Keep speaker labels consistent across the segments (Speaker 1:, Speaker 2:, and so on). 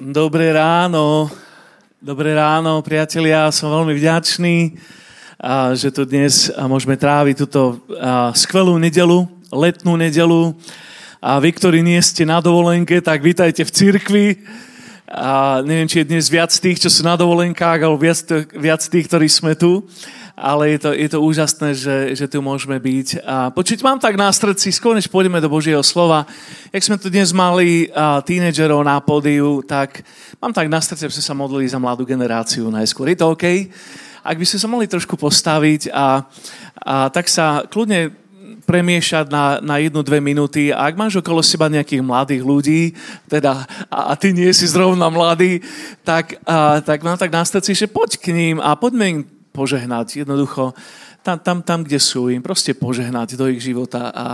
Speaker 1: Dobré ráno. Dobré ráno, priatelia. Som veľmi vďačný, že tu dnes môžeme tráviť túto skvelú nedelu, letnú nedelu. A vy, ktorí nie ste na dovolenke, tak vítajte v cirkvi. A neviem, či je dnes viac tých, čo sú na dovolenkách, alebo viac tých, ktorí sme tu ale je to, je to úžasné, že, že tu môžeme byť. A počuť mám tak na srdci, skôr než pôjdeme do Božieho slova, jak sme tu dnes mali a, tínedžerov na pódiu, tak mám tak na srdci, aby sme sa modlili za mladú generáciu najskôr. Je to OK? Ak by sme sa mohli trošku postaviť a, a tak sa kľudne premiešať na, na jednu, dve minúty a ak máš okolo seba nejakých mladých ľudí, teda a, a ty nie si zrovna mladý, tak, a, tak mám tak na že poď k ním a poďme im požehnať. Jednoducho tam, tam, tam, kde sú, im proste požehnať do ich života a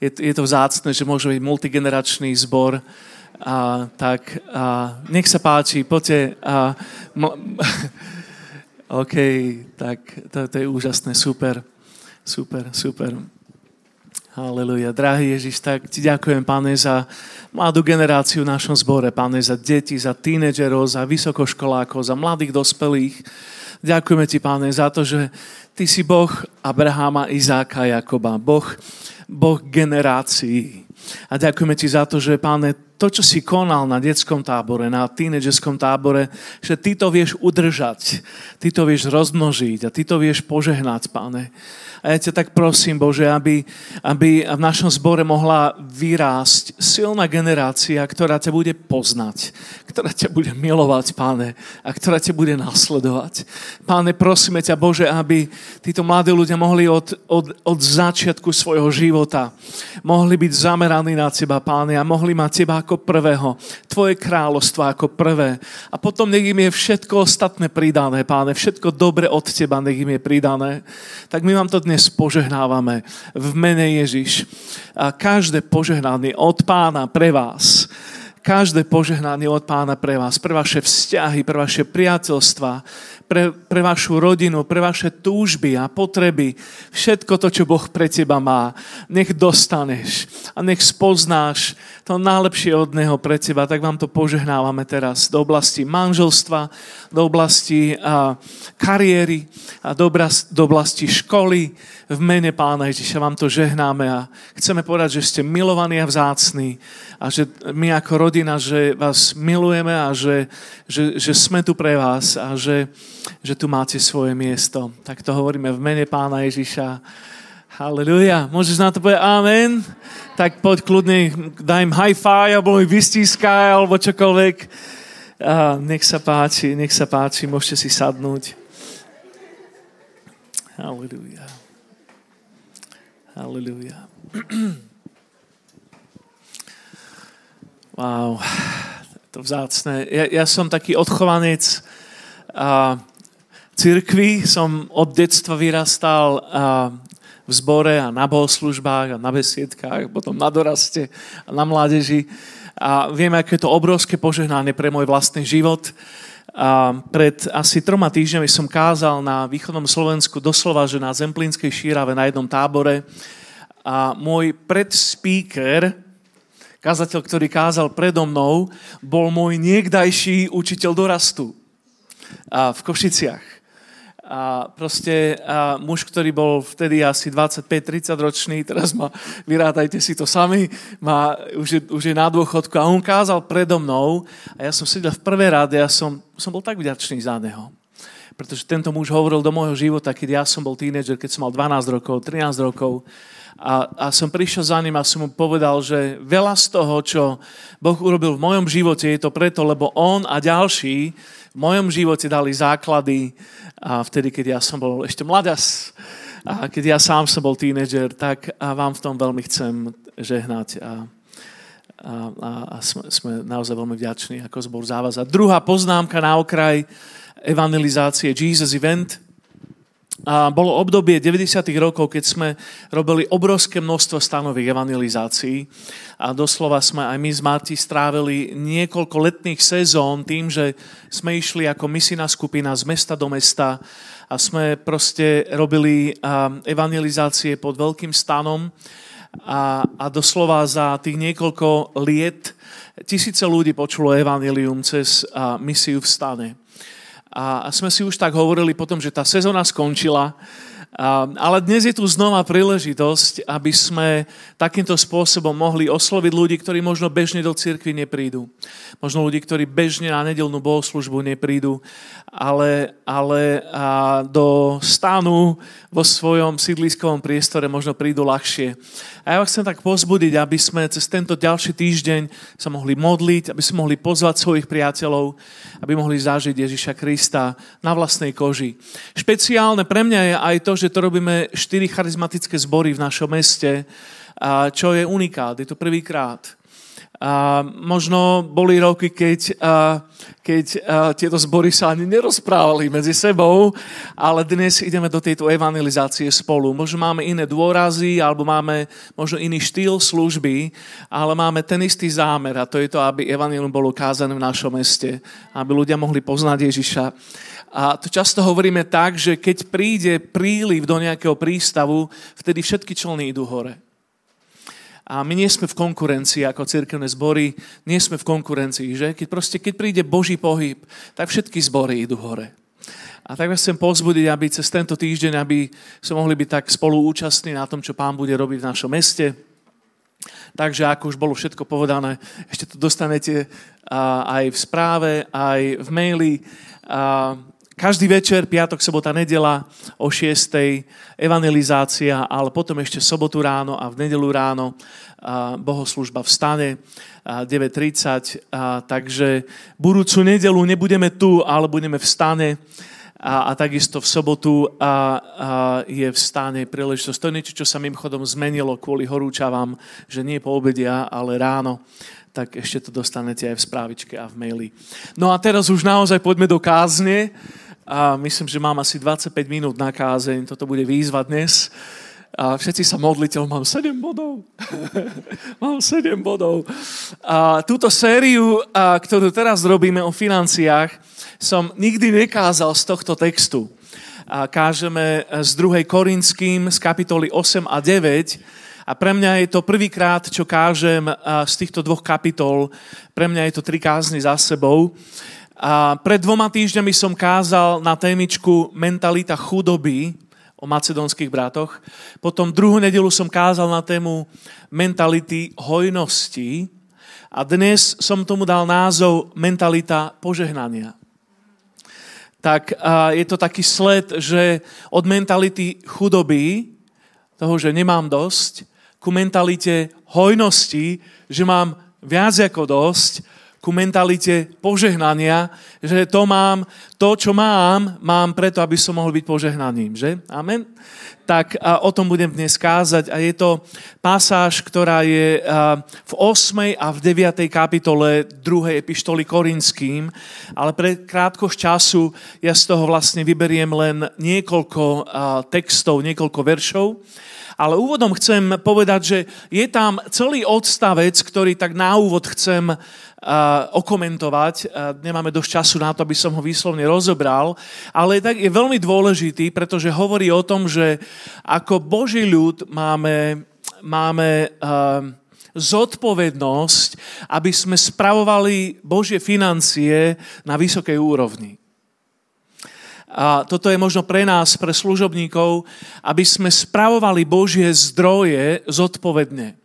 Speaker 1: je, je to vzácne, že môže byť multigeneračný zbor a tak a nech sa páči, poďte a m- OK, tak to, to je úžasné, super, super, super. Haleluja. Drahý Ježiš, tak ti ďakujem, Pane, za mladú generáciu v našom zbore, Pane, za deti, za tínedžerov, za vysokoškolákov, za mladých dospelých, Ďakujeme ti, páne, za to, že ty si Boh Abraháma, Izáka, Jakoba. Boh, boh generácií. A ďakujeme ti za to, že, páne, to, čo si konal na detskom tábore, na tínedžerskom tábore, že ty to vieš udržať, ty to vieš rozmnožiť a ty to vieš požehnať, páne. A ja ťa tak prosím, Bože, aby, aby v našom zbore mohla vyrásť silná generácia, ktorá ťa bude poznať, ktorá ťa bude milovať, páne, a ktorá ťa bude nasledovať. Páne, prosíme ťa, Bože, aby títo mladí ľudia mohli od, od, od začiatku svojho života mohli byť zameraní na teba, páne, a mohli mať teba ako prvého, tvoje kráľovstvo ako prvé. A potom nech im je všetko ostatné pridané, páne, všetko dobre od teba nech im je pridané. Tak my vám to dnes požehnávame v mene Ježiš. A každé požehnanie od pána pre vás každé požehnanie od pána pre vás, pre vaše vzťahy, pre vaše priateľstva, pre, pre vašu rodinu, pre vaše túžby a potreby. Všetko to, čo Boh pre teba má, nech dostaneš a nech spoznáš to najlepšie od Neho pre teba. Tak vám to požehnávame teraz do oblasti manželstva, do oblasti a, kariéry a do, do oblasti školy. V mene Pána Ježiša vám to žehnáme a chceme povedať, že ste milovaní a vzácni a že my ako rodina, že vás milujeme a že, že, že sme tu pre vás a že, že tu máte svoje miesto. Tak to hovoríme v mene Pána Ježiša. Halleluja. Môžeš na to povedať amen? Tak poď kľudne, daj im high five, alebo mi vystískaj, alebo čokoľvek. A nech sa páči, nech sa páči, môžete si sadnúť. Halleluja. Halleluja. Wow, to vzácne. Ja, ja som taký odchovanec a cirkvi, som od detstva vyrastal v zbore a na bohoslužbách a na besiedkách, potom na doraste a na mládeži. A viem, aké je to obrovské požehnanie pre môj vlastný život. A pred asi troma týždňami som kázal na východnom Slovensku doslova, že na Zemplínskej šírave na jednom tábore. A môj predspeaker, kazateľ, ktorý kázal predo mnou, bol môj niekdajší učiteľ dorastu a v Košiciach. A proste a muž, ktorý bol vtedy asi 25-30 ročný, teraz ma, vyrátajte si to sami, má, už, je, už je na dôchodku a on kázal predo mnou a ja som sedel v prvé rade a som, som bol tak vďačný za neho. Pretože tento muž hovoril do môjho života, keď ja som bol tínedžer, keď som mal 12 rokov, 13 rokov a, a som prišiel za ním a som mu povedal, že veľa z toho, čo Boh urobil v mojom živote, je to preto, lebo on a ďalší v mojom živote dali základy a vtedy, keď ja som bol ešte mladas a keď ja sám som bol tínedžer, tak a vám v tom veľmi chcem žehnať a, a, a, sme, sme naozaj veľmi vďační ako zbor závazať. Druhá poznámka na okraj evangelizácie Jesus Event – a bolo obdobie 90. rokov, keď sme robili obrovské množstvo stanových evangelizácií a doslova sme aj my z Marti strávili niekoľko letných sezón tým, že sme išli ako misijná skupina z mesta do mesta a sme proste robili evangelizácie pod veľkým stanom a, a doslova za tých niekoľko liet tisíce ľudí počulo evanilium cez misiu v stane. A, sme si už tak hovorili potom, že tá sezóna skončila, ale dnes je tu znova príležitosť, aby sme takýmto spôsobom mohli osloviť ľudí, ktorí možno bežne do cirkvi neprídu. Možno ľudí, ktorí bežne na nedelnú bohoslužbu neprídu, ale, ale do stánu vo svojom sídliskovom priestore možno prídu ľahšie. A ja vás chcem tak pozbudiť, aby sme cez tento ďalší týždeň sa mohli modliť, aby sme mohli pozvať svojich priateľov, aby mohli zažiť Ježiša Krista na vlastnej koži. Špeciálne pre mňa je aj to, že to robíme štyri charizmatické zbory v našom meste, čo je unikát, je to prvýkrát. A možno boli roky, keď, a, keď a, tieto zbory sa ani nerozprávali medzi sebou, ale dnes ideme do tejto evangelizácie spolu. Možno máme iné dôrazy, alebo máme možno iný štýl služby, ale máme ten istý zámer a to je to, aby evangelium bolo kázané v našom meste, aby ľudia mohli poznať Ježiša. A to často hovoríme tak, že keď príde príliv do nejakého prístavu, vtedy všetky člny idú hore. A my nie sme v konkurencii ako cirkevné zbory, nie sme v konkurencii, že? Keď proste, keď príde Boží pohyb, tak všetky zbory idú hore. A tak vás chcem pozbudiť, aby cez tento týždeň, aby sme mohli byť tak spoluúčastní na tom, čo Pán bude robiť v našom meste. Takže ako už bolo všetko povedané, ešte to dostanete aj v správe, aj v maili. Každý večer, piatok, sobota, nedela o 6. evangelizácia, ale potom ešte sobotu ráno a v nedelu ráno bohoslužba v stane 9.30. Takže budúcu nedelu nebudeme tu, ale budeme v stane a, a takisto v sobotu a, a je v stane príležitosť. To je niečo, čo sa mimochodom zmenilo kvôli horúčavám, že nie po obedia, ale ráno tak ešte to dostanete aj v správičke a v maili. No a teraz už naozaj poďme do kázne a myslím, že mám asi 25 minút na kázeň, toto bude výzva dnes. A všetci sa modlite, mám 7 bodov. mám 7 bodov. A túto sériu, a, ktorú teraz robíme o financiách, som nikdy nekázal z tohto textu. A kážeme z 2. Korinským z kapitoly 8 a 9 a pre mňa je to prvýkrát, čo kážem z týchto dvoch kapitol. Pre mňa je to tri kázny za sebou. A pred dvoma týždňami som kázal na témičku mentalita chudoby o macedónskych bratoch. Potom druhú nedelu som kázal na tému mentality hojnosti. A dnes som tomu dal názov mentalita požehnania. Tak je to taký sled, že od mentality chudoby, toho, že nemám dosť, ku mentalite hojnosti, že mám viac ako dosť, ku mentalite požehnania, že to mám, to, čo mám, mám preto, aby som mohol byť požehnaním. Že? Amen? Tak a o tom budem dnes kázať a je to pasáž, ktorá je v 8. a v 9. kapitole 2. epištoly Korinským, ale pre krátkosť času ja z toho vlastne vyberiem len niekoľko textov, niekoľko veršov. Ale úvodom chcem povedať, že je tam celý odstavec, ktorý tak na úvod chcem okomentovať. Nemáme dosť času na to, aby som ho výslovne rozobral, ale tak je veľmi dôležitý, pretože hovorí o tom, že ako Boží ľud máme, máme zodpovednosť, aby sme spravovali Božie financie na vysokej úrovni. A toto je možno pre nás, pre služobníkov, aby sme spravovali Božie zdroje zodpovedne.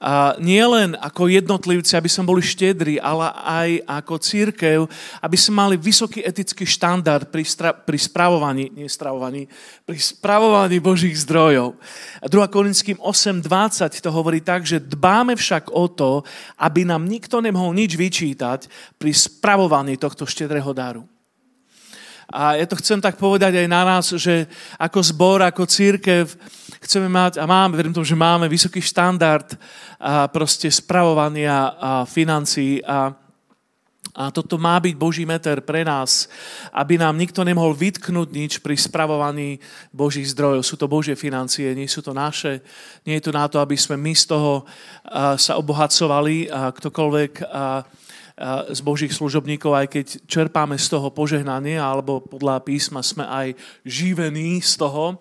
Speaker 1: A nie len ako jednotlivci, aby sme boli štedri, ale aj ako církev, aby sme mali vysoký etický štandard pri, stra- pri spravovaní, nie spravovaní, pri spravovaní Božích zdrojov. A 2. Korinským 8.20 to hovorí tak, že dbáme však o to, aby nám nikto nemohol nič vyčítať pri spravovaní tohto štedrého daru. A ja to chcem tak povedať aj na nás, že ako zbor, ako církev chceme mať a máme, verím tomu, že máme vysoký štandard a proste spravovania a financií a a toto má byť Boží meter pre nás, aby nám nikto nemohol vytknúť nič pri spravovaní Božích zdrojov. Sú to Božie financie, nie sú to naše. Nie je to na to, aby sme my z toho sa obohacovali a ktokoľvek z Božích služobníkov, aj keď čerpáme z toho požehnanie, alebo podľa písma sme aj živení z toho,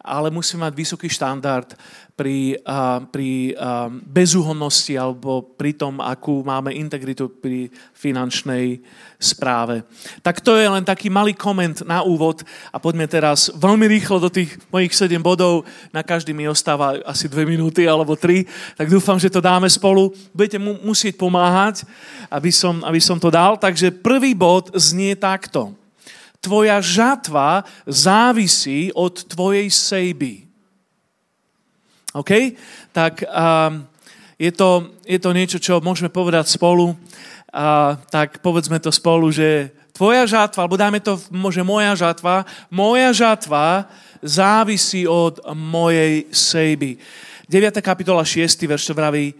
Speaker 1: ale musíme mať vysoký štandard pri, uh, pri uh, bezúhonnosti alebo pri tom, akú máme integritu pri finančnej správe. Tak to je len taký malý koment na úvod a poďme teraz veľmi rýchlo do tých mojich 7 bodov. Na každý mi ostáva asi 2 minúty alebo 3, tak dúfam, že to dáme spolu. Budete mu musieť pomáhať, aby som, aby som to dal. Takže prvý bod znie takto. Tvoja žatva závisí od tvojej sejby. OK? Tak um, je, to, je to niečo, čo môžeme povedať spolu. Uh, tak povedzme to spolu, že tvoja žatva, alebo dajme to, môže moja žatva, moja žatva závisí od mojej sejby. 9. kapitola 6. verš vraví,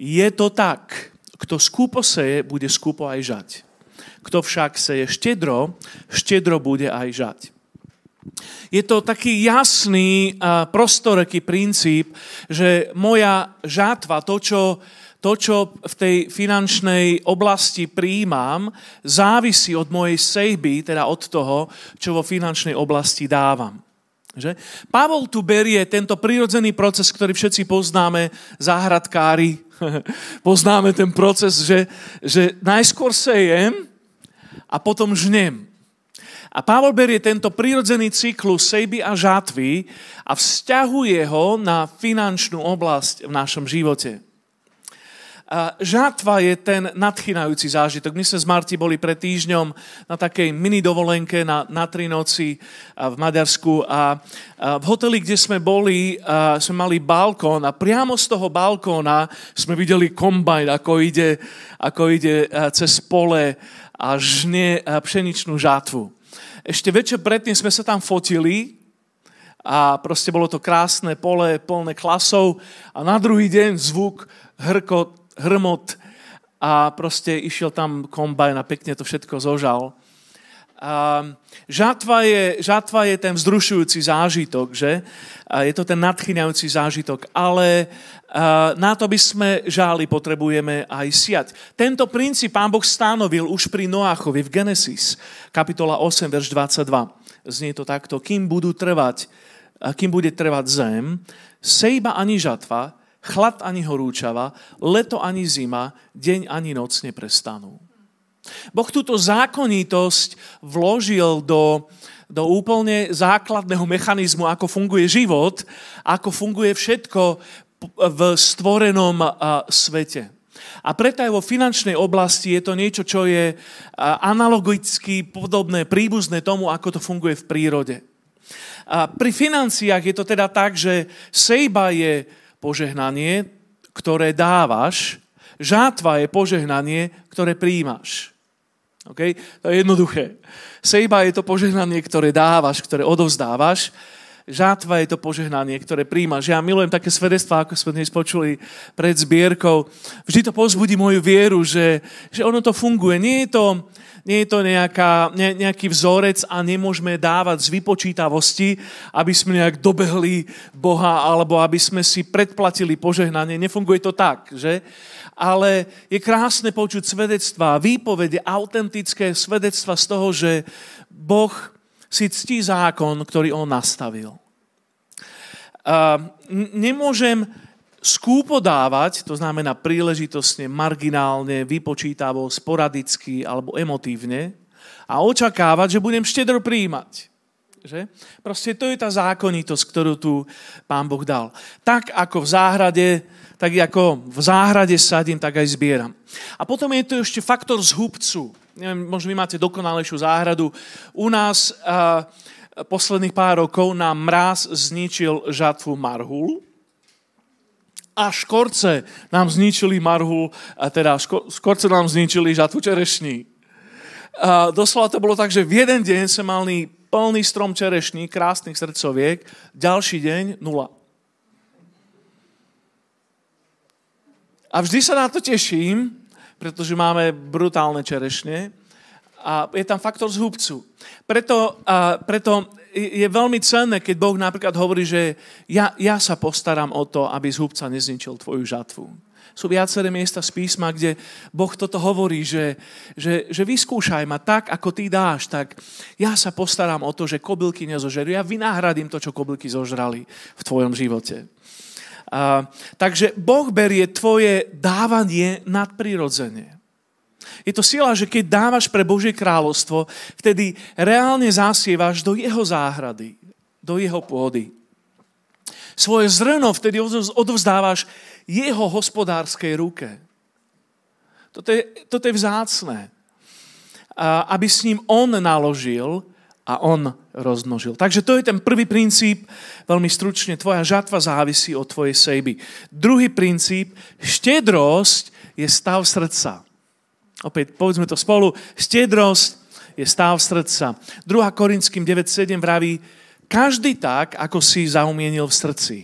Speaker 1: je to tak, kto skúpo seje, bude skúpo aj žať. Kto však seje štedro, štedro bude aj žať. Je to taký jasný, prostoreký princíp, že moja žátva, to čo, to, čo v tej finančnej oblasti príjmam, závisí od mojej sejby, teda od toho, čo vo finančnej oblasti dávam. Že? Pavol tu berie tento prirodzený proces, ktorý všetci poznáme, záhradkári, poznáme ten proces, že, že najskôr sejem, a potom žnem. A Pavol berie tento prírodzený cyklus sejby a žatvy a vzťahuje ho na finančnú oblasť v našom živote. A žatva je ten nadchynajúci zážitok. My sme s Marti boli pred týždňom na takej mini dovolenke na, na tri noci v Maďarsku a, v hoteli, kde sme boli, a sme mali balkón a priamo z toho balkóna sme videli kombajn, ako ide, ako ide cez pole a žne pšeničnú žátvu. Ešte večer predtým sme sa tam fotili a proste bolo to krásne pole plné klasov a na druhý deň zvuk, hrkot, hrmot a proste išiel tam kombajn a pekne to všetko zožal. A žatva, je, žatva je ten vzrušujúci zážitok, že? Je to ten nadchyňajúci zážitok, ale na to by sme žáli potrebujeme aj siať. Tento princíp pán Boh stanovil už pri Noáchovi v Genesis, kapitola 8, verš 22. Znie to takto, kým budú trvať, kým bude trvať zem, sejba ani žatva, chlad ani horúčava, leto ani zima, deň ani noc neprestanú. Boh túto zákonitosť vložil do, do úplne základného mechanizmu, ako funguje život, ako funguje všetko v stvorenom svete. A preto aj vo finančnej oblasti je to niečo, čo je analogicky podobné, príbuzné tomu, ako to funguje v prírode. A pri financiách je to teda tak, že sejba je požehnanie, ktoré dávaš, žátva je požehnanie, ktoré príjmaš. Okay? To je jednoduché. Sejba je to požehnanie, ktoré dávaš, ktoré odovzdávaš. Žátva je to požehnanie, ktoré príjmaš. Ja milujem také svedectvá, ako sme dnes počuli pred zbierkou. Vždy to pozbudí moju vieru, že, že ono to funguje. Nie je to, nie je to nejaká, ne, nejaký vzorec a nemôžeme dávať z vypočítavosti, aby sme nejak dobehli Boha alebo aby sme si predplatili požehnanie. Nefunguje to tak, že? ale je krásne počuť svedectvá, výpovede, autentické svedectva z toho, že Boh si ctí zákon, ktorý on nastavil. Uh, nemôžem skúpo dávať, to znamená príležitostne, marginálne, vypočítavo, sporadicky alebo emotívne a očakávať, že budem štedro príjmať. Že? Proste to je tá zákonitosť, ktorú tu pán Boh dal. Tak ako v záhrade tak ako v záhrade sadím, tak aj zbieram. A potom je tu ešte faktor zhubcu. Neviem, možno vy máte dokonalejšiu záhradu. U nás a, posledných pár rokov nám mráz zničil žatvu marhul a škorce nám zničili marhul, a teda škorce nám zničili žatvu čerešní. A doslova to bolo tak, že v jeden deň sme mali plný strom čerešní, krásnych srdcoviek, ďalší deň nula. A vždy sa na to teším, pretože máme brutálne čerešne a je tam faktor zhubcu. Preto, a, preto je veľmi cenné, keď Boh napríklad hovorí, že ja, ja sa postaram o to, aby zhubca nezničil tvoju žatvu. Sú viaceré miesta z písma, kde Boh toto hovorí, že, že, že vyskúšaj ma tak, ako ty dáš, tak ja sa postaram o to, že kobylky nezožerú. Ja vynáhradím to, čo kobylky zožrali v tvojom živote. A, takže Boh berie tvoje dávanie nadprirodzene. Je to sila, že keď dávaš pre Božie kráľovstvo, vtedy reálne zasievaš do jeho záhrady, do jeho pôdy. Svoje zrno vtedy odovzdávaš jeho hospodárskej ruke. Toto je, toto je vzácné. Aby s ním on naložil a on rozmnožil. Takže to je ten prvý princíp, veľmi stručne, tvoja žatva závisí od tvojej sejby. Druhý princíp, štedrosť je stav srdca. Opäť povedzme to spolu, štedrosť je stav srdca. 2. Korinským 9.7 vraví, každý tak, ako si zaumienil v srdci.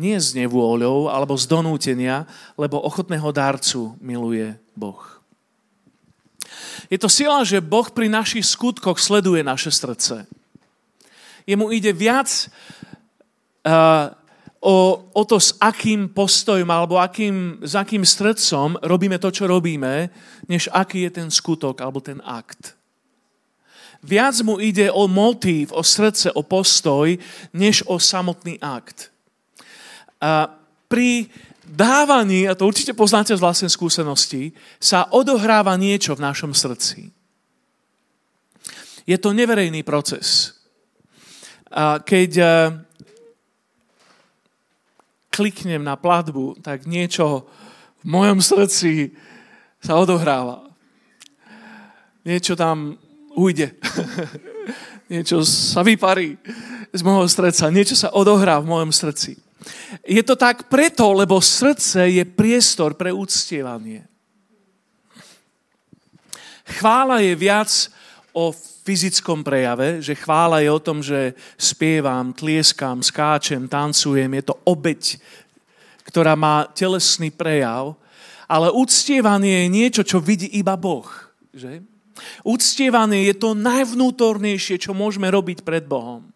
Speaker 1: Nie z nevôľou alebo z donútenia, lebo ochotného darcu miluje Boh. Je to sila, že Boh pri našich skutkoch sleduje naše srdce. Jemu ide viac uh, o, o to, s akým postojom alebo akým, s akým srdcom robíme to, čo robíme, než aký je ten skutok alebo ten akt. Viac mu ide o motív, o srdce, o postoj, než o samotný akt. A pri dávaní, a to určite poznáte z vlastnej skúsenosti, sa odohráva niečo v našom srdci. Je to neverejný proces. A keď e, kliknem na platbu, tak niečo v mojom srdci sa odohráva. Niečo tam ujde. niečo sa vyparí z môjho srdca, niečo sa odohrá v mojom srdci. Je to tak preto, lebo srdce je priestor pre úctievanie. Chvála je viac o fyzickom prejave, že chvála je o tom, že spievam, tlieskam, skáčem, tancujem. Je to obeď, ktorá má telesný prejav, ale úctievanie je niečo, čo vidí iba Boh. Že? Úctievanie je to najvnútornejšie, čo môžeme robiť pred Bohom.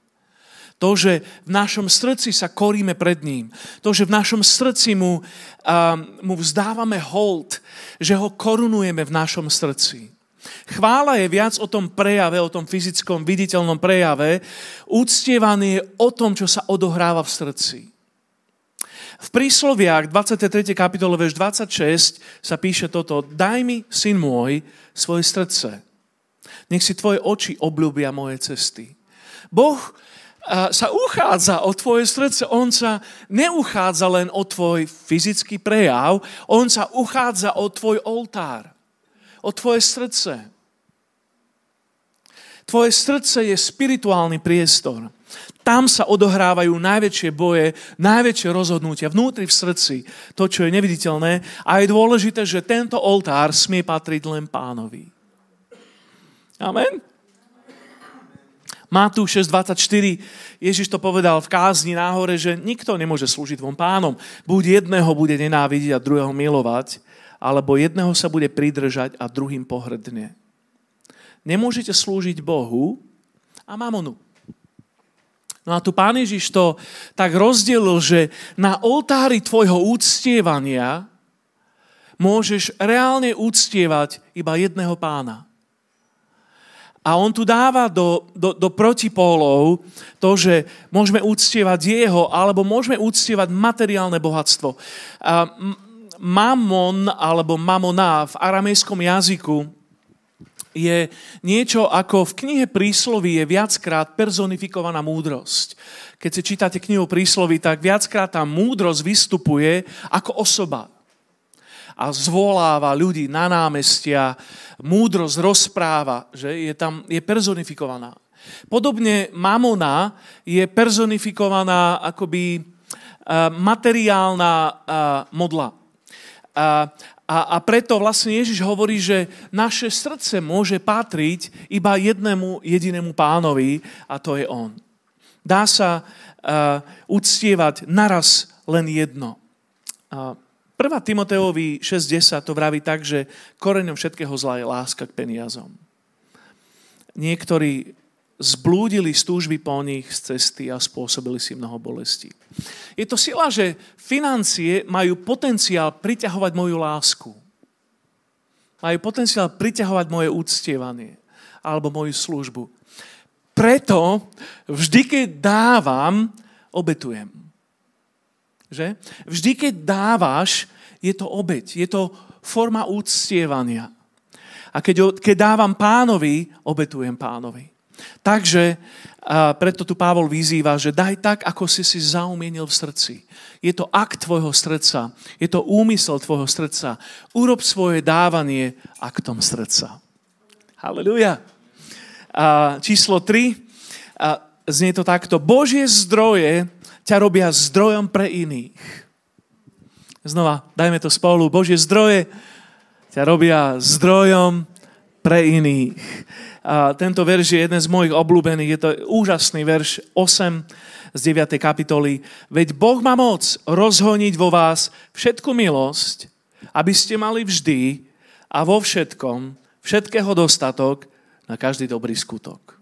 Speaker 1: To, že v našom srdci sa koríme pred ním. To, že v našom srdci mu, uh, mu vzdávame hold, že ho korunujeme v našom srdci. Chvála je viac o tom prejave, o tom fyzickom, viditeľnom prejave. Úctievanie je o tom, čo sa odohráva v srdci. V prísloviach 23. kapitole, verš 26 sa píše toto. Daj mi, syn môj, svoje srdce. Nech si tvoje oči obľúbia moje cesty. Boh sa uchádza o tvoje srdce. On sa neuchádza len o tvoj fyzický prejav, on sa uchádza o tvoj oltár, o tvoje srdce. Tvoje srdce je spirituálny priestor. Tam sa odohrávajú najväčšie boje, najväčšie rozhodnutia vnútri v srdci, to, čo je neviditeľné. A je dôležité, že tento oltár smie patriť len pánovi. Amen. Matúš 6.24, Ježiš to povedal v kázni náhore, že nikto nemôže slúžiť dvom pánom. Buď jedného bude nenávidieť a druhého milovať, alebo jedného sa bude pridržať a druhým pohrdne. Nemôžete slúžiť Bohu a mamonu. No a tu pán Ježiš to tak rozdelil, že na oltári tvojho úctievania môžeš reálne úctievať iba jedného pána. A on tu dáva do, do, do protipólov to, že môžeme úctievať jeho, alebo môžeme úctievať materiálne bohatstvo. A mamon alebo mamona v aramejskom jazyku je niečo ako v knihe prísloví je viackrát personifikovaná múdrosť. Keď si čítate knihu prísloví, tak viackrát tá múdrosť vystupuje ako osoba a zvoláva ľudí na námestia, múdrosť rozpráva, že je tam je personifikovaná. Podobne mamona je personifikovaná akoby materiálna modla. A, a, a preto vlastne Ježiš hovorí, že naše srdce môže patriť iba jednému jedinému pánovi a to je On. Dá sa uh, uctievať naraz len jedno. Uh, 1. Timoteovi 6.10 to vraví tak, že koreňom všetkého zla je láska k peniazom. Niektorí zblúdili z túžby po nich z cesty a spôsobili si mnoho bolestí. Je to sila, že financie majú potenciál priťahovať moju lásku. Majú potenciál priťahovať moje úctievanie alebo moju službu. Preto vždy, keď dávam, obetujem. Že? Vždy, keď dávaš, je to obeť. Je to forma úctievania. A keď, keď dávam pánovi, obetujem pánovi. Takže a preto tu Pavol vyzýva, že daj tak, ako si si zaumienil v srdci. Je to akt tvojho srdca. Je to úmysel tvojho srdca. Urob svoje dávanie aktom srdca. Halleluja. A číslo 3. A znie to takto. Božie zdroje ťa robia zdrojom pre iných. Znova, dajme to spolu. Božie zdroje ťa robia zdrojom pre iných. A tento verš je jeden z mojich obľúbených. Je to úžasný verš 8 z 9. kapitoly. Veď Boh má moc rozhoniť vo vás všetku milosť, aby ste mali vždy a vo všetkom, všetkého dostatok na každý dobrý skutok.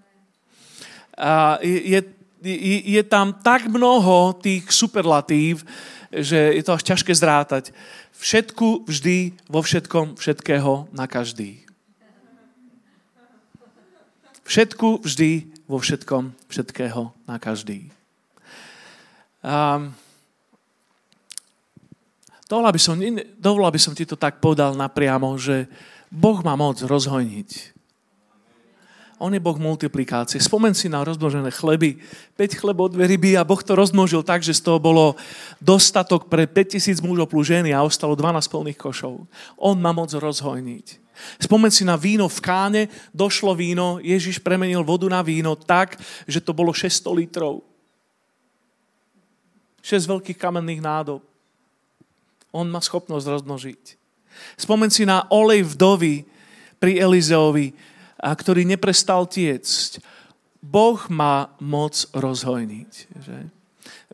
Speaker 1: A je, je, je tam tak mnoho tých superlatív, že je to až ťažké zrátať. Všetku, vždy, vo všetkom, všetkého, na každý. Všetku, vždy, vo všetkom, všetkého, na každý. Um, dovolal, by som, dovolal by som ti to tak povedal napriamo, že Boh má moc rozhojniť. On je Boh multiplikácie. Spomen si na rozmnožené chleby. 5 chlebov, dve ryby a Boh to rozmnožil tak, že z toho bolo dostatok pre 5000 mužov plus ženy a ostalo 12 plných košov. On má moc rozhojniť. Spomeň si na víno v káne, došlo víno, Ježiš premenil vodu na víno tak, že to bolo 600 litrov. 6 veľkých kamenných nádob. On má schopnosť rozmnožiť. Spomeň si na olej vdovy pri Elizeovi, ktorý neprestal tiecť. Boh má moc rozhojniť. Že?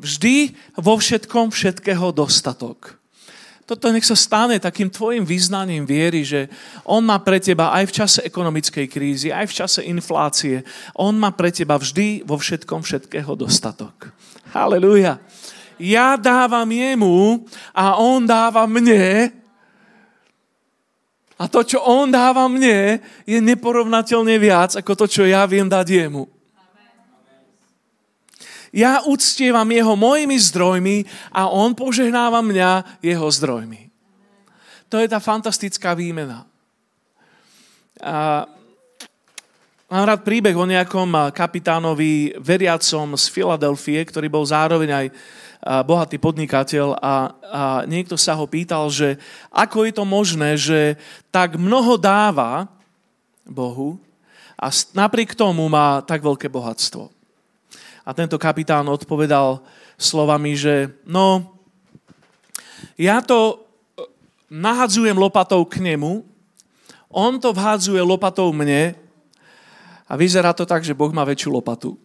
Speaker 1: Vždy vo všetkom všetkého dostatok toto nech sa stane takým tvojim význaním viery, že on má pre teba aj v čase ekonomickej krízy, aj v čase inflácie, on má pre teba vždy vo všetkom všetkého dostatok. Halelúja. Ja dávam jemu a on dáva mne a to, čo on dáva mne, je neporovnateľne viac ako to, čo ja viem dať jemu ja uctievam jeho mojimi zdrojmi a on požehnáva mňa jeho zdrojmi. To je tá fantastická výmena. A mám rád príbeh o nejakom kapitánovi veriacom z Filadelfie, ktorý bol zároveň aj bohatý podnikateľ a, a niekto sa ho pýtal, že ako je to možné, že tak mnoho dáva Bohu a napriek tomu má tak veľké bohatstvo. A tento kapitán odpovedal slovami, že no, ja to e, nahadzujem lopatou k nemu, on to vhádzuje lopatou mne a vyzerá to tak, že Boh má väčšiu lopatu.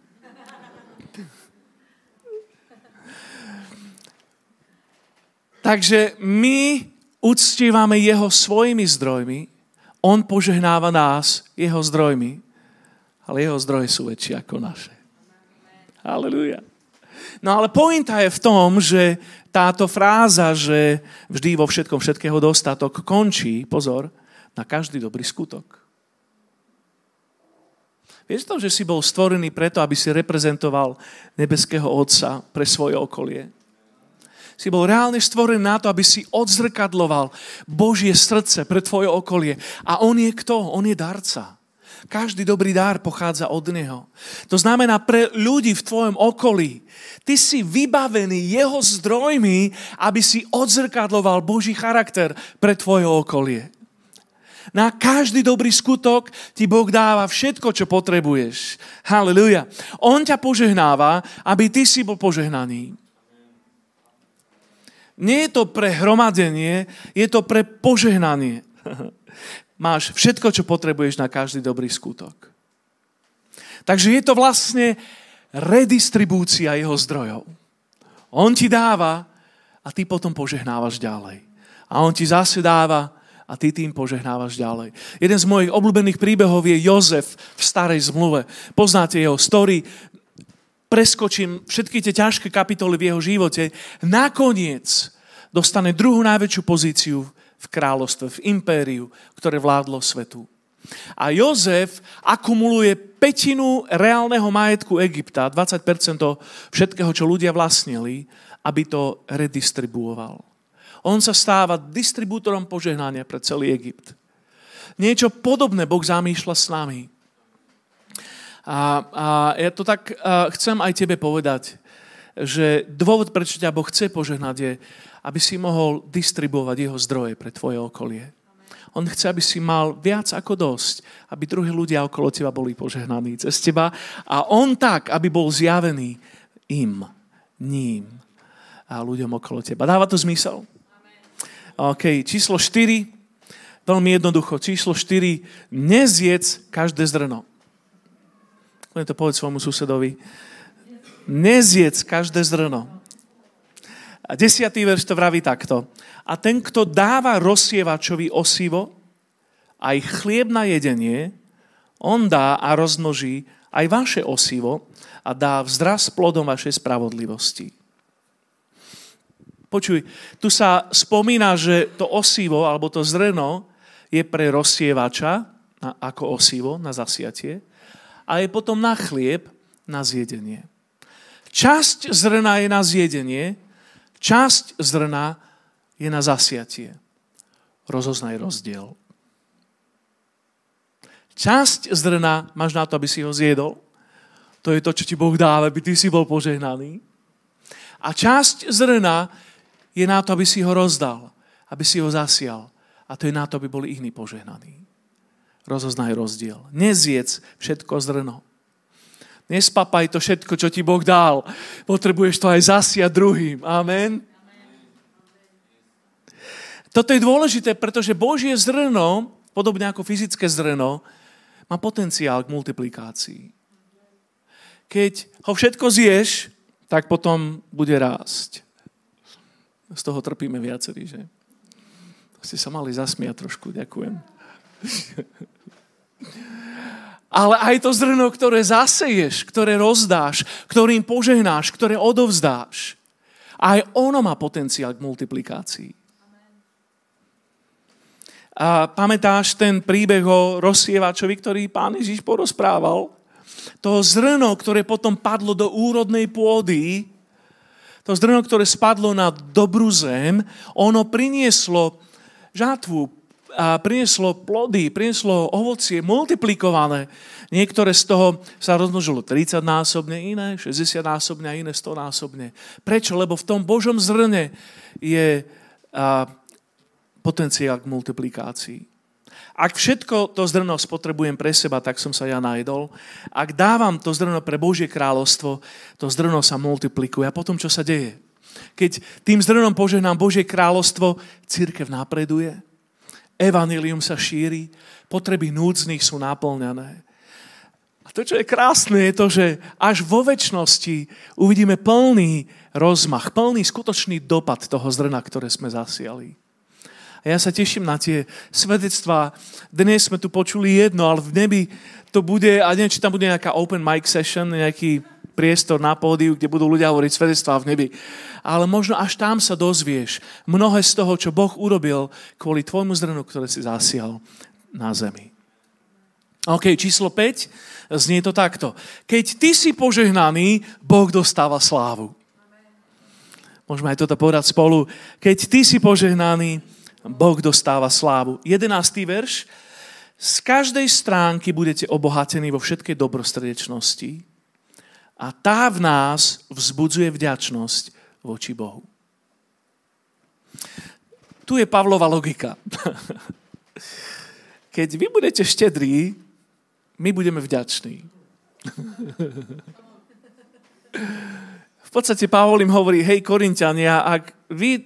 Speaker 1: Takže my uctívame jeho svojimi zdrojmi, on požehnáva nás jeho zdrojmi, ale jeho zdroje sú väčšie ako naše. Halleluja. No ale pointa je v tom, že táto fráza, že vždy vo všetkom všetkého dostatok končí, pozor, na každý dobrý skutok. Vieš to, že si bol stvorený preto, aby si reprezentoval nebeského Otca pre svoje okolie? Si bol reálne stvorený na to, aby si odzrkadloval Božie srdce pre tvoje okolie. A On je kto? On je darca. Každý dobrý dár pochádza od Neho. To znamená pre ľudí v tvojom okolí. Ty si vybavený Jeho zdrojmi, aby si odzrkadloval Boží charakter pre tvoje okolie. Na každý dobrý skutok ti Boh dáva všetko, čo potrebuješ. Halleluja. On ťa požehnáva, aby ty si bol požehnaný. Nie je to pre hromadenie, je to pre požehnanie. máš všetko, čo potrebuješ na každý dobrý skutok. Takže je to vlastne redistribúcia jeho zdrojov. On ti dáva a ty potom požehnávaš ďalej. A on ti zase dáva a ty tým požehnávaš ďalej. Jeden z mojich obľúbených príbehov je Jozef v starej zmluve. Poznáte jeho story, preskočím všetky tie ťažké kapitoly v jeho živote. Nakoniec dostane druhú najväčšiu pozíciu v kráľovstve, v impériu, ktoré vládlo svetu. A Jozef akumuluje petinu reálneho majetku Egypta, 20% všetkého, čo ľudia vlastnili, aby to redistribuoval. On sa stáva distribútorom požehnania pre celý Egypt. Niečo podobné Boh zamýšľa s nami. A, a ja to tak a chcem aj tebe povedať, že dôvod, prečo ťa Boh chce požehnať, je, aby si mohol distribuovať jeho zdroje pre tvoje okolie. On chce, aby si mal viac ako dosť, aby druhí ľudia okolo teba boli požehnaní cez teba a on tak, aby bol zjavený im, ním a ľuďom okolo teba. Dáva to zmysel? OK, číslo 4, veľmi jednoducho, číslo 4, nezjedz každé zrno. Len to povedz svojmu susedovi. Nezjedz každé zrno. A desiatý verš to vraví takto. A ten, kto dáva rozsievačovi osivo, aj chlieb na jedenie, on dá a rozmnoží aj vaše osivo a dá vzraz plodom vašej spravodlivosti. Počuj, tu sa spomína, že to osivo alebo to zrno je pre rozsievača ako osivo na zasiatie a je potom na chlieb na zjedenie. Časť zrna je na zjedenie, Časť zrna je na zasiatie. Rozoznaj rozdiel. Časť zrna máš na to, aby si ho zjedol. To je to, čo ti Boh dáva, aby ty si bol požehnaný. A časť zrna je na to, aby si ho rozdal, aby si ho zasial. A to je na to, aby boli iní požehnaní. Rozoznaj rozdiel. Nezjedz všetko zrno. Nespapaj to všetko, čo ti Boh dal. Potrebuješ to aj zasiať druhým. Amen. Toto je dôležité, pretože Božie zrno, podobne ako fyzické zrno, má potenciál k multiplikácii. Keď ho všetko zješ, tak potom bude rásť. Z toho trpíme viacerí, že? Ste sa mali zasmiať trošku, ďakujem. ale aj to zrno, ktoré zaseješ, ktoré rozdáš, ktorým požehnáš, ktoré odovzdáš. Aj ono má potenciál k multiplikácii. A pamätáš ten príbeh o rozsievačovi, ktorý pán Ježiš porozprával? To zrno, ktoré potom padlo do úrodnej pôdy, to zrno, ktoré spadlo na dobrú zem, ono prinieslo žátvu, a prinieslo plody, prinieslo ovocie multiplikované. Niektoré z toho sa rozmnožilo 30 násobne, iné 60 násobne a iné 100 násobne. Prečo? Lebo v tom Božom zrne je potenciál k multiplikácii. Ak všetko to zrno spotrebujem pre seba, tak som sa ja najdol. Ak dávam to zrno pre Božie kráľovstvo, to zrno sa multiplikuje. A potom čo sa deje? Keď tým zrnom požehnám Božie kráľovstvo, církev napreduje, Evanilium sa šíri, potreby núdznych sú naplňané. A to, čo je krásne, je to, že až vo väčšnosti uvidíme plný rozmach, plný skutočný dopad toho zrna, ktoré sme zasiali. A ja sa teším na tie svedectvá. Dnes sme tu počuli jedno, ale v nebi to bude, a neviem, či tam bude nejaká open mic session, nejaký priestor na pódiu, kde budú ľudia hovoriť svedectvá v nebi. Ale možno až tam sa dozvieš mnohé z toho, čo Boh urobil kvôli tvojmu zrnu, ktoré si zasial na zemi. OK, číslo 5, znie to takto. Keď ty si požehnaný, Boh dostáva slávu. Môžeme aj toto povedať spolu. Keď ty si požehnaný, Boh dostáva slávu. 11. verš. Z každej stránky budete obohatení vo všetkej dobrostredečnosti a tá v nás vzbudzuje vďačnosť voči Bohu. Tu je Pavlova logika. Keď vy budete štedrí, my budeme vďační. V podstate Pavol im hovorí, hej Korintiania, ak vy,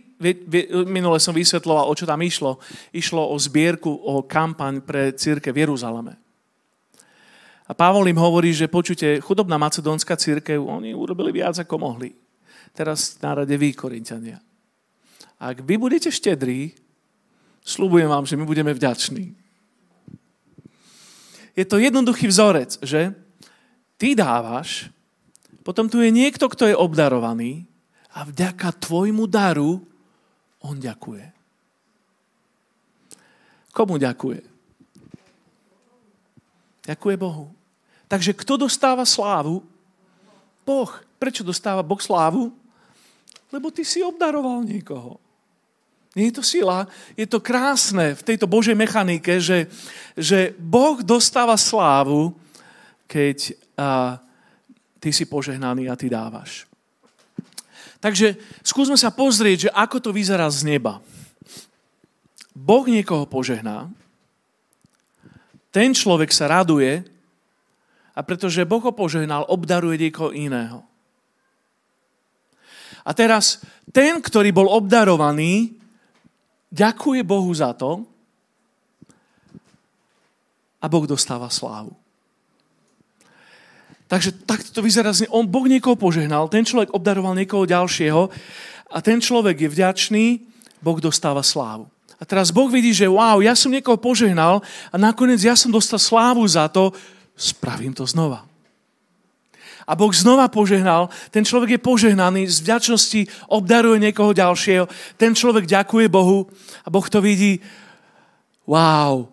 Speaker 1: minule som vysvetloval, o čo tam išlo, išlo o zbierku, o kampaň pre círke v Jeruzaleme. A Pavol im hovorí, že počujte, chudobná macedónska církev, oni urobili viac, ako mohli. Teraz na rade vy, Korintiania. Ak vy budete štedrí, Sľubujem vám, že my budeme vďační. Je to jednoduchý vzorec, že ty dávaš, potom tu je niekto, kto je obdarovaný a vďaka tvojmu daru on ďakuje. Komu ďakuje? Ďakuje Bohu. Takže kto dostáva slávu? Boh. Prečo dostáva Boh slávu? Lebo ty si obdaroval niekoho. Nie je to sila, je to krásne v tejto Božej mechanike, že, že Boh dostáva slávu, keď a, ty si požehnaný a ty dávaš. Takže skúsme sa pozrieť, že ako to vyzerá z neba. Boh niekoho požehná, ten človek sa raduje a pretože Boh ho požehnal, obdaruje niekoho iného. A teraz ten, ktorý bol obdarovaný, ďakuje Bohu za to a Boh dostáva slávu. Takže takto to vyzerá. On, boh niekoho požehnal, ten človek obdaroval niekoho ďalšieho a ten človek je vďačný, Boh dostáva slávu. A teraz Boh vidí, že wow, ja som niekoho požehnal a nakoniec ja som dostal slávu za to, spravím to znova. A Boh znova požehnal, ten človek je požehnaný, z vďačnosti obdaruje niekoho ďalšieho, ten človek ďakuje Bohu a Boh to vidí, wow,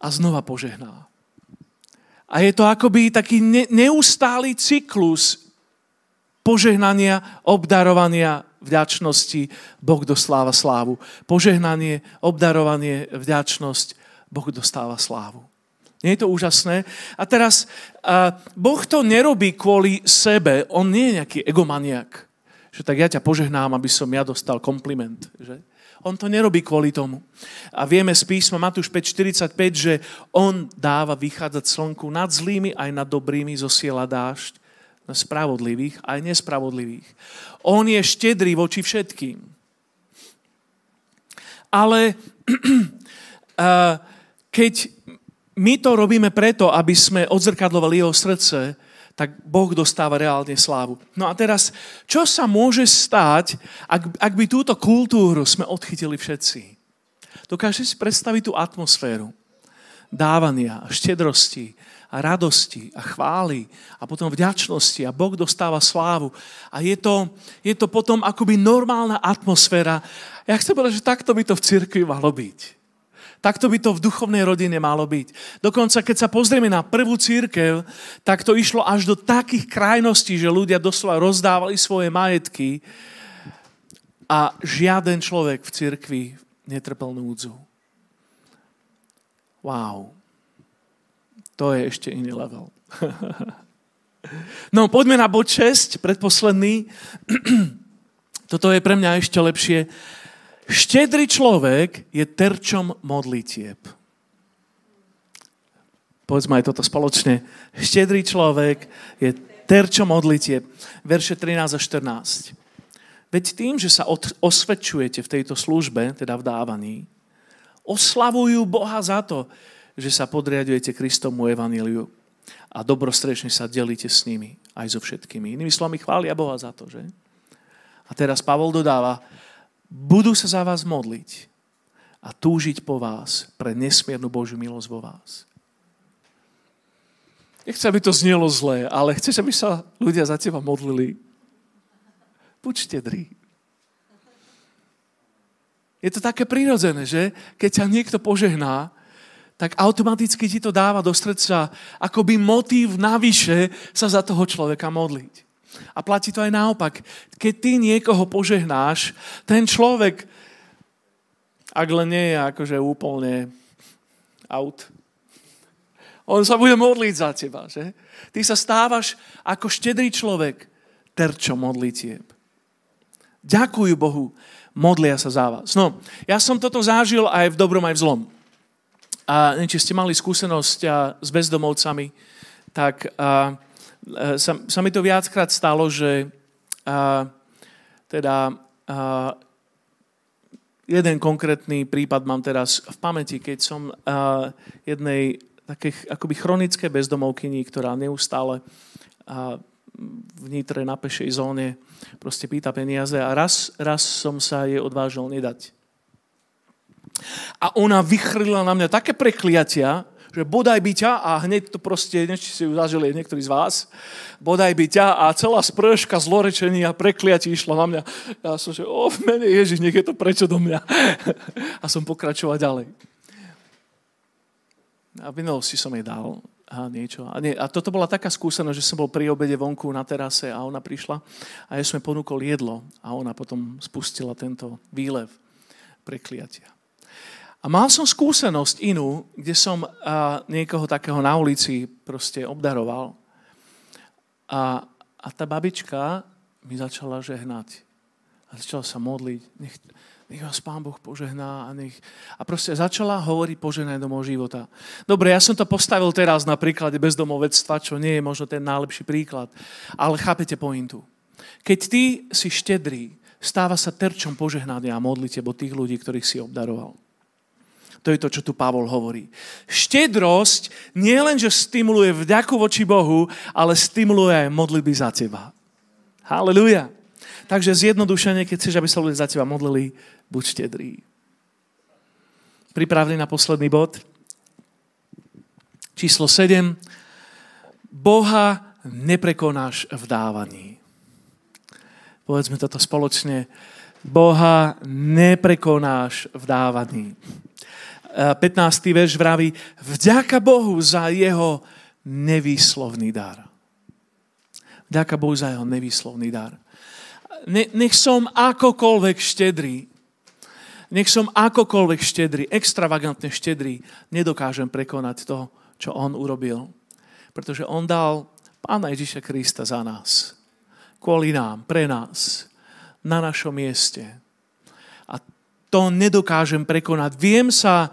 Speaker 1: a znova požehná. A je to akoby taký neustály cyklus požehnania, obdarovania, vďačnosti, Boh dostáva slávu. Požehnanie, obdarovanie, vďačnosť, Boh dostáva slávu. Nie je to úžasné? A teraz, a Boh to nerobí kvôli sebe, on nie je nejaký egomaniak. Že tak ja ťa požehnám, aby som ja dostal kompliment. Že? On to nerobí kvôli tomu. A vieme z písma Matúš 5.45, že on dáva vychádzať slnku nad zlými aj nad dobrými, zosiela dážď na spravodlivých aj nespravodlivých. On je štedrý voči všetkým. Ale keď my to robíme preto, aby sme odzrkadlovali jeho srdce, tak Boh dostáva reálne slávu. No a teraz, čo sa môže stať, ak, ak by túto kultúru sme odchytili všetci? Dokážete si predstaviť tú atmosféru dávania, štedrosti a radosti a chvály a potom vďačnosti a Boh dostáva slávu. A je to, je to potom akoby normálna atmosféra. Ja chcem povedať, že takto by to v cirkvi malo byť. Takto by to v duchovnej rodine malo byť. Dokonca, keď sa pozrieme na prvú církev, tak to išlo až do takých krajností, že ľudia doslova rozdávali svoje majetky a žiaden človek v cirkvi netrpel núdzu. Wow. To je ešte iný level. no, poďme na bod 6, predposledný. Toto je pre mňa ešte lepšie. Štedrý človek je terčom modlitieb. Povedzme aj toto spoločne. Štedrý človek je terčom modlitieb. Verše 13 a 14. Veď tým, že sa osvedčujete v tejto službe, teda v dávaní, oslavujú Boha za to, že sa podriadujete Kristomu evaníliu a dobrostrečne sa delíte s nimi, aj so všetkými. Inými slovami, chvália Boha za to, že? A teraz Pavol dodáva, budú sa za vás modliť a túžiť po vás pre nesmiernu Božiu milosť vo vás. Nechcem, aby to znelo zlé, ale chceš, aby sa ľudia za teba modlili. Buď štedrý. Je to také prirodzené, že? Keď ťa niekto požehná, tak automaticky ti to dáva do srdca akoby motív navyše sa za toho človeka modliť. A platí to aj naopak. Keď ty niekoho požehnáš, ten človek, ak len nie je akože úplne out, on sa bude modliť za teba, že? Ty sa stávaš ako štedrý človek, terčo modlitieb. Ďakujú Bohu, modlia sa za vás. No, ja som toto zažil aj v dobrom, aj v zlom. A či ste mali skúsenosť s bezdomovcami, tak a, sa, sa mi to viackrát stalo, že a, teda a, jeden konkrétny prípad mám teraz v pamäti, keď som a, jednej takej akoby chronické bezdomovkyni, ktorá neustále a, v Nitre na pešej zóne proste pýta peniaze a raz, raz som sa jej odvážil nedať. A ona vychrlila na mňa také prekliatia, že bodaj by ťa a hneď to proste, neviem, si ju zažili niektorí z vás, bodaj by ťa a celá sprška zlorečení a prekliatí išla na mňa. Ja som že, o, v mene Ježiš, nech je to prečo do mňa. a som pokračovať ďalej. A minulosti som jej dal a niečo. A, nie, a toto bola taká skúsenosť, že som bol pri obede vonku na terase a ona prišla a ja som jej ponúkol jedlo a ona potom spustila tento výlev prekliatia. A mal som skúsenosť inú, kde som a, niekoho takého na ulici proste obdaroval. A, a tá babička mi začala žehnať. A začala sa modliť. Nech, nech vás Pán Boh požehná. A, nech... a proste začala hovoriť požehnaj do môjho života. Dobre, ja som to postavil teraz na príklade bezdomovectva, čo nie je možno ten najlepší príklad. Ale chápete pointu. Keď ty si štedrý, stáva sa terčom požehnania a modlite bo tých ľudí, ktorých si obdaroval. To je to, čo tu Pavol hovorí. Štedrosť nie len, že stimuluje vďaku voči Bohu, ale stimuluje aj modlitby za teba. Halleluja. Takže zjednodušene, keď chceš, aby sa ľudia za teba modlili, buď štedrý. Pripravili na posledný bod. Číslo 7. Boha neprekonáš v dávaní. Povedzme toto spoločne. Boha neprekonáš v dávaní. 15. verš vraví, vďaka Bohu za jeho nevýslovný dar. Vďaka Bohu za jeho nevýslovný dar. Ne, nech som akokoľvek štedrý, nech som akokoľvek štedrý, extravagantne štedrý, nedokážem prekonať to, čo on urobil. Pretože on dal Pána Ježiša Krista za nás. Kvôli nám, pre nás, na našom mieste to nedokážem prekonať. Viem sa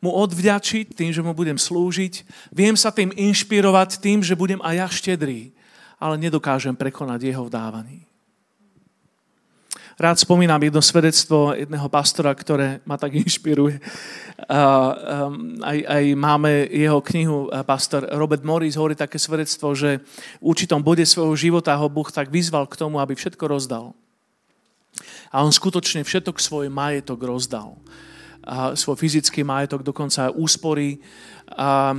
Speaker 1: mu odvďačiť tým, že mu budem slúžiť. Viem sa tým inšpirovať tým, že budem aj ja štedrý. Ale nedokážem prekonať jeho vdávaní. Rád spomínam jedno svedectvo jedného pastora, ktoré ma tak inšpiruje. Um, aj, aj máme jeho knihu, pastor Robert Morris hovorí také svedectvo, že v určitom bode svojho života ho Boh tak vyzval k tomu, aby všetko rozdal a on skutočne všetok svoj majetok rozdal. A svoj fyzický majetok, dokonca aj úspory, a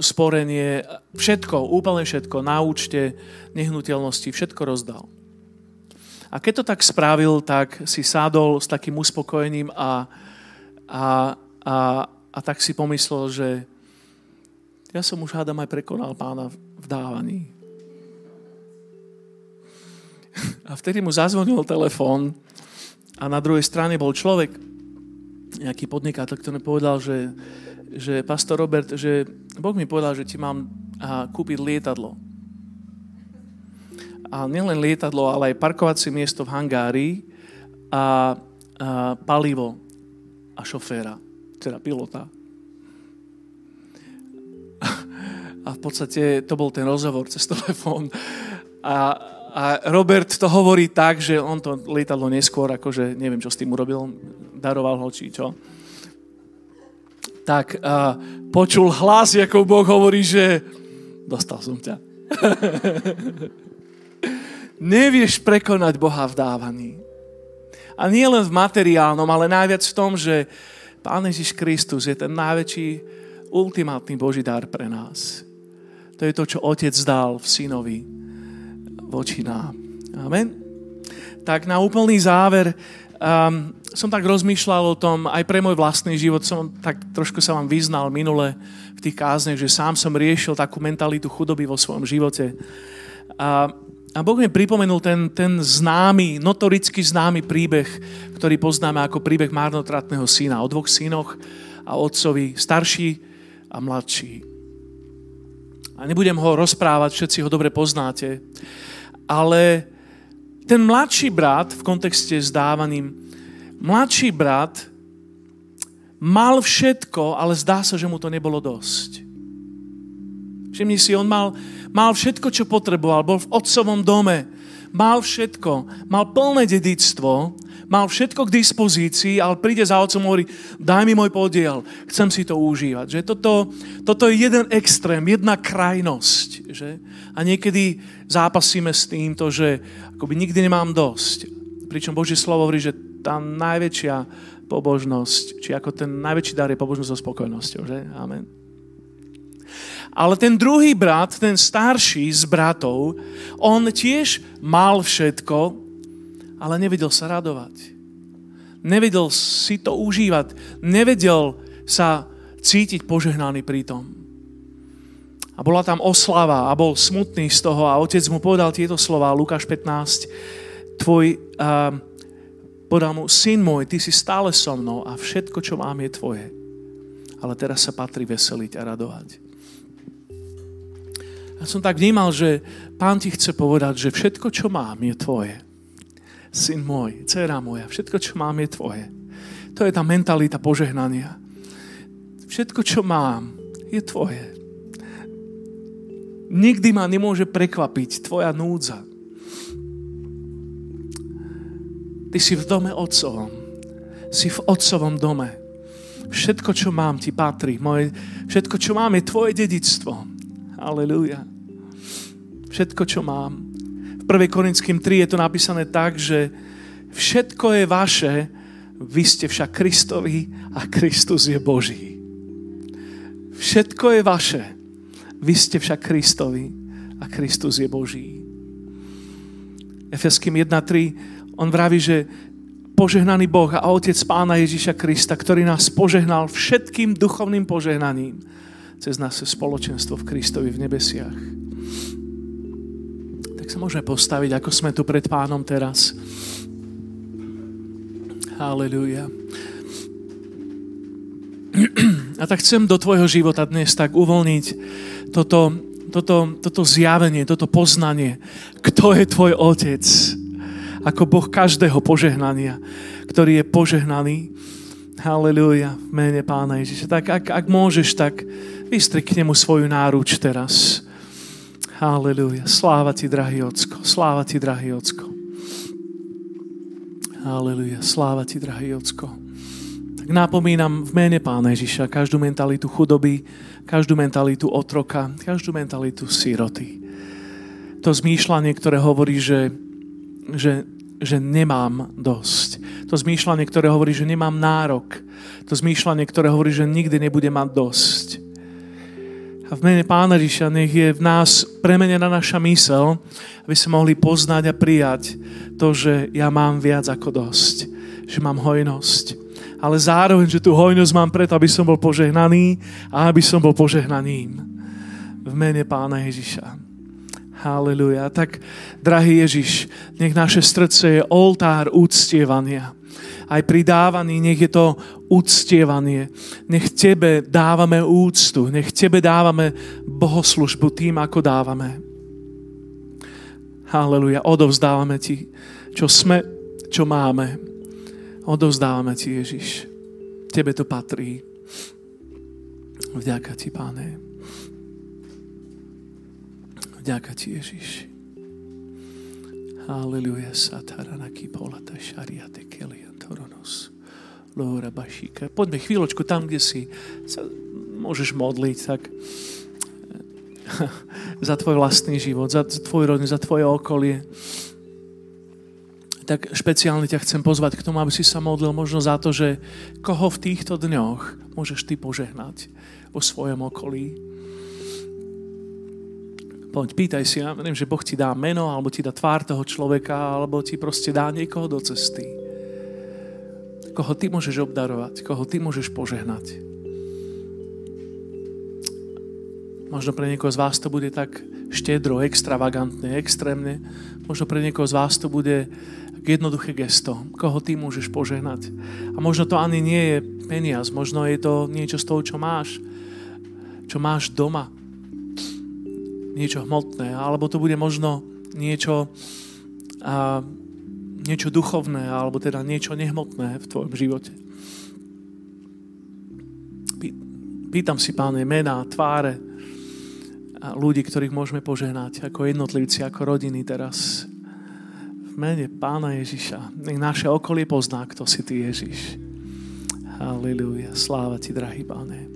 Speaker 1: sporenie, všetko, úplne všetko, na účte, nehnuteľnosti, všetko rozdal. A keď to tak spravil, tak si sádol s takým uspokojením a, a, a, a tak si pomyslel, že ja som už hádam aj prekonal pána v dávaní. A vtedy mu zazvonil telefón a na druhej strane bol človek, nejaký podnikateľ, ktorý povedal, že, že pastor Robert, že Boh mi povedal, že ti mám a, kúpiť lietadlo. A nielen lietadlo, ale aj parkovacie miesto v hangári a, a palivo a šoféra, teda pilota. A v podstate to bol ten rozhovor cez telefón. A, a Robert to hovorí tak, že on to lietadlo neskôr, akože neviem, čo s tým urobil, daroval ho, či čo. Tak a počul hlas, ako Boh hovorí, že dostal som ťa. Nevieš prekonať Boha v dávaní. A nie len v materiálnom, ale najviac v tom, že Pán Ježiš Kristus je ten najväčší, ultimátny Boží dar pre nás. To je to, čo Otec dal v synovi voči nám. Amen. Tak na úplný záver um, som tak rozmýšľal o tom, aj pre môj vlastný život som tak trošku sa vám vyznal minule v tých kázniach, že sám som riešil takú mentalitu chudoby vo svojom živote. A, a Boh mi pripomenul ten, ten známy, notoricky známy príbeh, ktorý poznáme ako príbeh marnotratného syna. O dvoch synoch a otcovi, starší a mladší. A nebudem ho rozprávať, všetci ho dobre poznáte ale ten mladší brat, v kontexte s dávaním, mladší brat mal všetko, ale zdá sa, že mu to nebolo dosť. Všimni si, on mal, mal všetko, čo potreboval, bol v otcovom dome, mal všetko, mal plné dedictvo, mal všetko k dispozícii, ale príde za otcom a hovorí, daj mi môj podiel, chcem si to užívať. Že toto, toto je jeden extrém, jedna krajnosť. Že? A niekedy zápasíme s týmto, že akoby nikdy nemám dosť. Pričom Božie slovo hovorí, že tá najväčšia pobožnosť, či ako ten najväčší dar je pobožnosť so spokojnosťou, že? Amen. Ale ten druhý brat, ten starší z bratov, on tiež mal všetko, ale nevedel sa radovať. Nevedel si to užívať. Nevedel sa cítiť požehnaný pri tom. A bola tam oslava a bol smutný z toho a otec mu povedal tieto slova, Lukáš 15, tvoj, uh, povedal mu, syn môj, ty si stále so mnou a všetko, čo mám, je tvoje. Ale teraz sa patrí veseliť a radovať. Ja som tak vnímal, že pán ti chce povedať, že všetko, čo mám, je tvoje. Syn môj, dcera moja, všetko, čo mám, je tvoje. To je tá mentalita požehnania. Všetko, čo mám, je tvoje. Nikdy ma nemôže prekvapiť tvoja núdza. Ty si v dome otcovom. Si v otcovom dome. Všetko, čo mám, ti patrí. Moje, všetko, čo mám, je tvoje dedictvo. Aleluja. Všetko, čo mám. V 1. Korinským 3 je to napísané tak, že všetko je vaše, vy ste však Kristovi a Kristus je Boží. Všetko je vaše, vy ste však Kristovi a Kristus je Boží. Efeským 1.3 on vraví, že požehnaný Boh a Otec Pána Ježíša Krista, ktorý nás požehnal všetkým duchovným požehnaním cez naše spoločenstvo v Kristovi v nebesiach. Tak sa môžeme postaviť, ako sme tu pred pánom teraz. Halleluja. A tak chcem do tvojho života dnes tak uvoľniť toto, toto, toto zjavenie, toto poznanie, kto je tvoj otec, ako Boh každého požehnania, ktorý je požehnaný. Halleluja, v mene Pána Ježiša. Tak ak, ak môžeš, tak vystri k svoju náruč teraz. Halleluja. Sláva ti, drahý Ocko. Sláva ti, drahý Ocko. Halleluja. Sláva ti, drahý Ocko napomínam v mene Pána Ježiša každú mentalitu chudoby, každú mentalitu otroka, každú mentalitu síroty. To zmýšľanie, ktoré hovorí, že, že, že nemám dosť. To zmýšľanie, ktoré hovorí, že nemám nárok. To zmýšľanie, ktoré hovorí, že nikdy nebude mať dosť. A v mene Pána Ježiša nech je v nás premenená naša mysel, aby sme mohli poznať a prijať to, že ja mám viac ako dosť. Že mám hojnosť ale zároveň, že tú hojnosť mám preto, aby som bol požehnaný a aby som bol požehnaním. V mene Pána Ježiša. Halleluja. Tak, drahý Ježiš, nech naše srdce je oltár úctievania. Aj pri dávaní nech je to úctievanie. Nech Tebe dávame úctu. Nech Tebe dávame bohoslužbu tým, ako dávame. Halleluja. Odovzdávame Ti, čo sme, čo máme Odovzdávame Ti, Ježiš. Tebe to patrí. Vďaka Ti, Páne. Vďaka Ti, Ježiš. Haleluja, satarana polata šariate kelia toronos. Lora bašíka. Poďme chvíľočku tam, kde si sa môžeš modliť, tak za tvoj vlastný život, za tvoj rodinu, za tvoje okolie tak špeciálne ťa chcem pozvať k tomu, aby si sa modlil možno za to, že koho v týchto dňoch môžeš ty požehnať vo svojom okolí. Poď, pýtaj si, ja viem, že Boh ti dá meno, alebo ti dá tvár toho človeka, alebo ti proste dá niekoho do cesty. Koho ty môžeš obdarovať, koho ty môžeš požehnať. Možno pre niekoho z vás to bude tak štedro, extravagantne, extrémne. Možno pre niekoho z vás to bude jednoduché gesto, koho ty môžeš požehnať. A možno to ani nie je peniaz, možno je to niečo z toho, čo máš, čo máš doma. Niečo hmotné, alebo to bude možno niečo, a, niečo duchovné, alebo teda niečo nehmotné v tvojom živote. Pýtam si, páne, mená, tváre a ľudí, ktorých môžeme požehnať ako jednotlivci, ako rodiny teraz mene Pána Ježiša. Nech naše okolie pozná, kto si Ty, Ježiš. Halleluja. Sláva Ti, drahý Páne.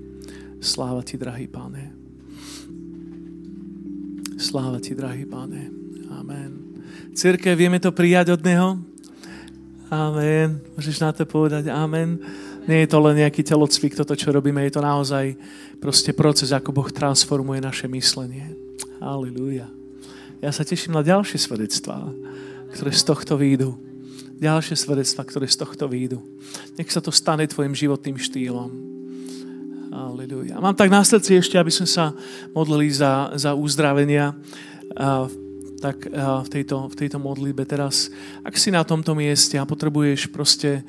Speaker 1: Sláva Ti, drahý Páne. Sláva Ti, drahý Páne. Amen. Círke, vieme to prijať od Neho? Amen. Môžeš na to povedať amen. Nie je to len nejaký telocvik, toto, čo robíme, je to naozaj proste proces, ako Boh transformuje naše myslenie. Halilúja. Ja sa teším na ďalšie svedectvá, ktoré z tohto výjdu. Ďalšie svedectvá, ktoré z tohto výjdu. Nech sa to stane tvojim životným štýlom. Halilúja. Mám tak na srdci ešte, aby sme sa modlili za, za uzdravenia tak v tejto, v tejto modlitbe teraz. Ak si na tomto mieste a potrebuješ proste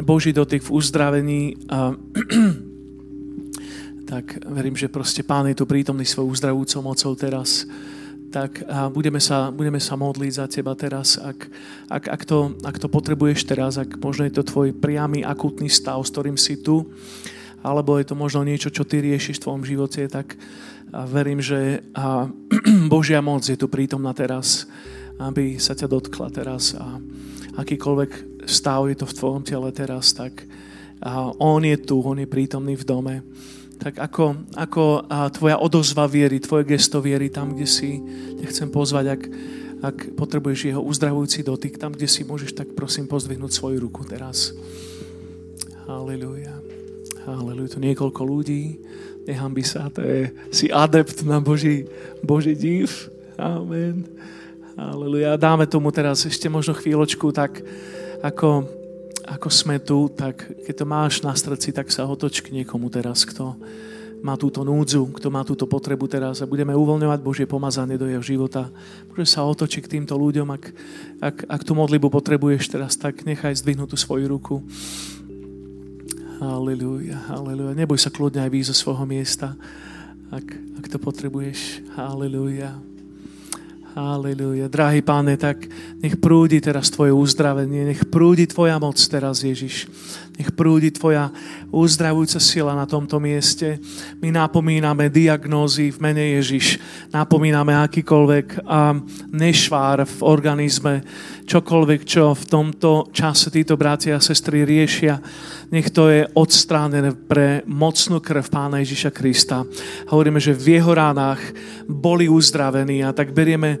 Speaker 1: Boží dotyk v uzdravení, tak verím, že proste Pán je tu prítomný svojou uzdravujúcou mocou teraz tak budeme sa, budeme sa modliť za teba teraz, ak, ak, ak, to, ak to potrebuješ teraz, ak možno je to tvoj priamy akutný stav, s ktorým si tu, alebo je to možno niečo, čo ty riešiš v tvojom živote, tak verím, že Božia moc je tu prítomná teraz, aby sa ťa dotkla teraz a akýkoľvek stav je to v tvojom tele teraz, tak On je tu, On je prítomný v dome tak ako, ako a tvoja odozva viery, tvoje gesto viery tam, kde si, ťa chcem pozvať, ak, ak potrebuješ jeho uzdravujúci dotyk, tam, kde si môžeš, tak prosím pozdvihnúť svoju ruku teraz. Halleluja. Halleluja. Tu niekoľko ľudí, by sa, to je, si adept na Boží, Boží div. Amen. Halleluja. Dáme tomu teraz ešte možno chvíľočku, tak ako ako sme tu, tak keď to máš na srdci, tak sa otoč k niekomu teraz, kto má túto núdzu, kto má túto potrebu teraz a budeme uvoľňovať Božie pomazanie do jeho života. Môže sa otočiť k týmto ľuďom, ak, ak, ak tú modlibu potrebuješ teraz, tak nechaj zdvihnúť tú svoju ruku. Halleluja, halleluja. Neboj sa kľudne aj výjsť zo svojho miesta, ak, ak to potrebuješ. Halleluja. Aleluja. Drahý páne, tak nech prúdi teraz tvoje uzdravenie, nech prúdi tvoja moc teraz, Ježiš. Nech prúdi tvoja uzdravujúca sila na tomto mieste. My napomíname diagnózy v mene Ježiš. Napomíname akýkoľvek a nešvár v organizme, čokoľvek, čo v tomto čase títo bratia a sestry riešia nech to je odstránené pre mocnú krv Pána Ježiša Krista. Hovoríme, že v jeho ránach boli uzdravení a tak berieme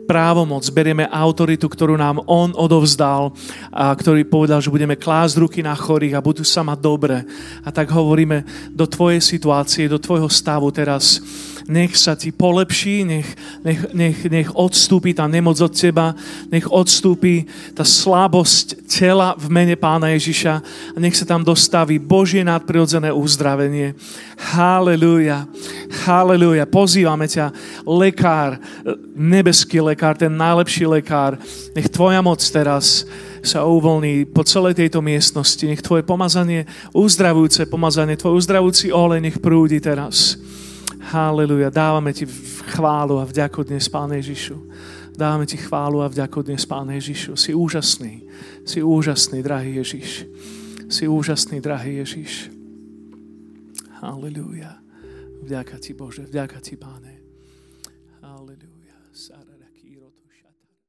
Speaker 1: právomoc, berieme autoritu, ktorú nám On odovzdal a ktorý povedal, že budeme klásť ruky na chorých a budú sa mať dobre. A tak hovoríme do tvojej situácie, do tvojho stavu teraz nech sa ti polepší, nech, nech, nech, nech odstúpi tá nemoc od teba, nech odstúpi tá slabosť tela v mene Pána Ježiša a nech sa tam dostaví Božie nadprirodzené uzdravenie. Halelúja, halelúja. Pozývame ťa, lekár, nebeský lekár, ten najlepší lekár. Nech tvoja moc teraz sa uvoľní po celej tejto miestnosti. Nech tvoje pomazanie, uzdravujúce pomazanie, tvoj uzdravujúci olej nech prúdi teraz. Haleluja. Dávame ti chválu a vďako dnes, Pán Ježišu. Dávame ti chválu a vďako dnes, Pán Ježišu. Si úžasný. Si úžasný, drahý Ježiš. Si úžasný, drahý Ježiš. Haleluja. Vďaka ti, Bože. Vďaka ti, Páne.